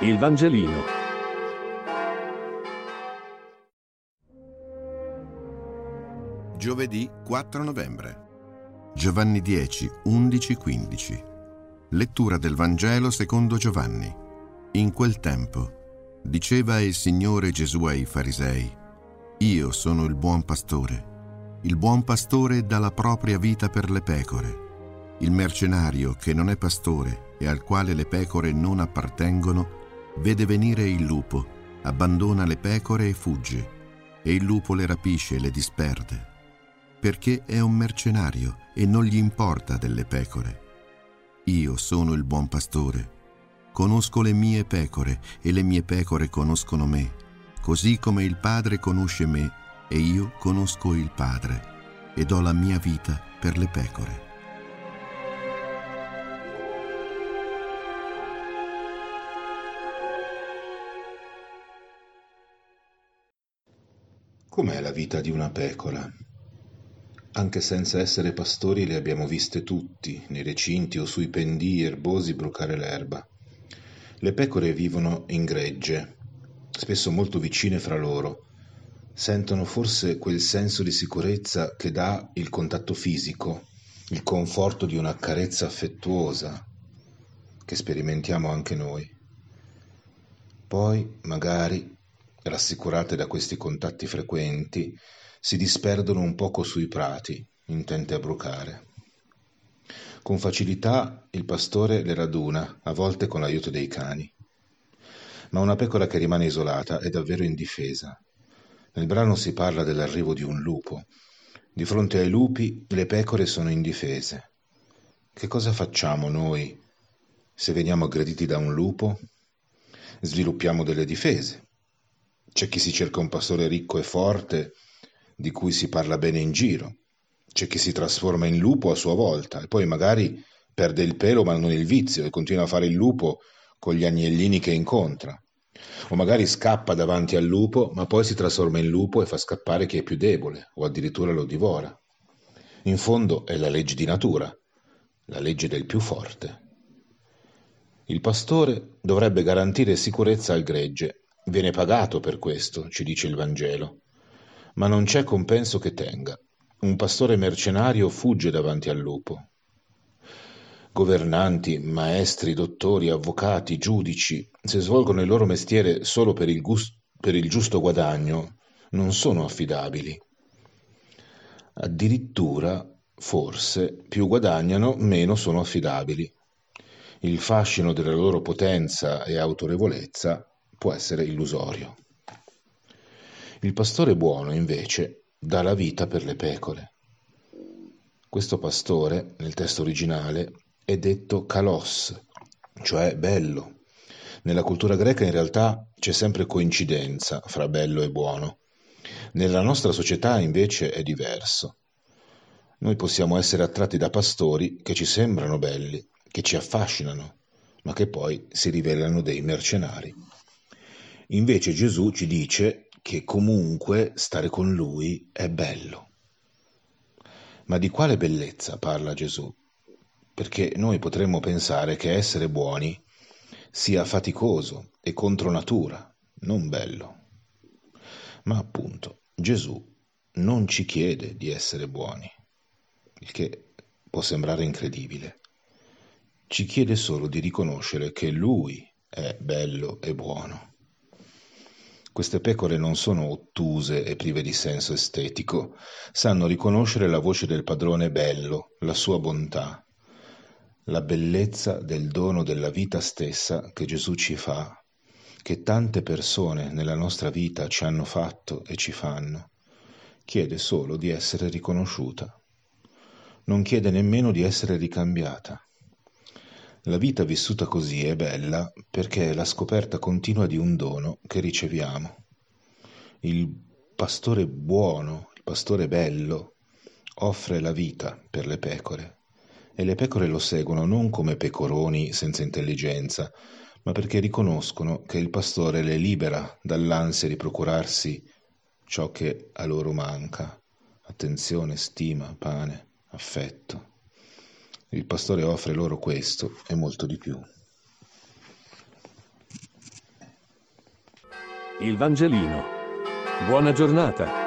Il Vangelino. Giovedì 4 novembre. Giovanni 10, 11, 15. Lettura del Vangelo secondo Giovanni. In quel tempo diceva il Signore Gesù ai farisei, Io sono il buon pastore. Il buon pastore dà la propria vita per le pecore. Il mercenario che non è pastore e al quale le pecore non appartengono, vede venire il lupo, abbandona le pecore e fugge, e il lupo le rapisce e le disperde, perché è un mercenario e non gli importa delle pecore. Io sono il buon pastore, conosco le mie pecore e le mie pecore conoscono me, così come il Padre conosce me e io conosco il Padre, e do la mia vita per le pecore. Com'è la vita di una pecora? Anche senza essere pastori le abbiamo viste tutti, nei recinti o sui pendii erbosi brucare l'erba. Le pecore vivono in gregge, spesso molto vicine fra loro. Sentono forse quel senso di sicurezza che dà il contatto fisico, il conforto di una carezza affettuosa, che sperimentiamo anche noi. Poi, magari, rassicurate da questi contatti frequenti, si disperdono un poco sui prati, intente a brucare. Con facilità il pastore le raduna, a volte con l'aiuto dei cani. Ma una pecora che rimane isolata è davvero indifesa. Nel brano si parla dell'arrivo di un lupo. Di fronte ai lupi le pecore sono indifese. Che cosa facciamo noi se veniamo aggrediti da un lupo? Sviluppiamo delle difese, c'è chi si cerca un pastore ricco e forte, di cui si parla bene in giro. C'è chi si trasforma in lupo a sua volta e poi magari perde il pelo ma non il vizio e continua a fare il lupo con gli agnellini che incontra. O magari scappa davanti al lupo ma poi si trasforma in lupo e fa scappare chi è più debole o addirittura lo divora. In fondo è la legge di natura, la legge del più forte. Il pastore dovrebbe garantire sicurezza al gregge Viene pagato per questo, ci dice il Vangelo. Ma non c'è compenso che tenga. Un pastore mercenario fugge davanti al lupo. Governanti, maestri, dottori, avvocati, giudici, se svolgono il loro mestiere solo per il, gust- per il giusto guadagno, non sono affidabili. Addirittura, forse, più guadagnano, meno sono affidabili. Il fascino della loro potenza e autorevolezza può essere illusorio. Il pastore buono, invece, dà la vita per le pecore. Questo pastore, nel testo originale, è detto kalos, cioè bello. Nella cultura greca in realtà c'è sempre coincidenza fra bello e buono. Nella nostra società invece è diverso. Noi possiamo essere attratti da pastori che ci sembrano belli, che ci affascinano, ma che poi si rivelano dei mercenari. Invece Gesù ci dice che comunque stare con Lui è bello. Ma di quale bellezza parla Gesù? Perché noi potremmo pensare che essere buoni sia faticoso e contro natura, non bello. Ma appunto Gesù non ci chiede di essere buoni, il che può sembrare incredibile. Ci chiede solo di riconoscere che Lui è bello e buono. Queste pecore non sono ottuse e prive di senso estetico, sanno riconoscere la voce del padrone bello, la sua bontà, la bellezza del dono della vita stessa che Gesù ci fa, che tante persone nella nostra vita ci hanno fatto e ci fanno. Chiede solo di essere riconosciuta. Non chiede nemmeno di essere ricambiata. La vita vissuta così è bella perché è la scoperta continua di un dono che riceviamo. Il pastore buono, il pastore bello, offre la vita per le pecore e le pecore lo seguono non come pecoroni senza intelligenza, ma perché riconoscono che il pastore le libera dall'ansia di procurarsi ciò che a loro manca, attenzione, stima, pane, affetto. Il pastore offre loro questo e molto di più. Il Vangelino. Buona giornata.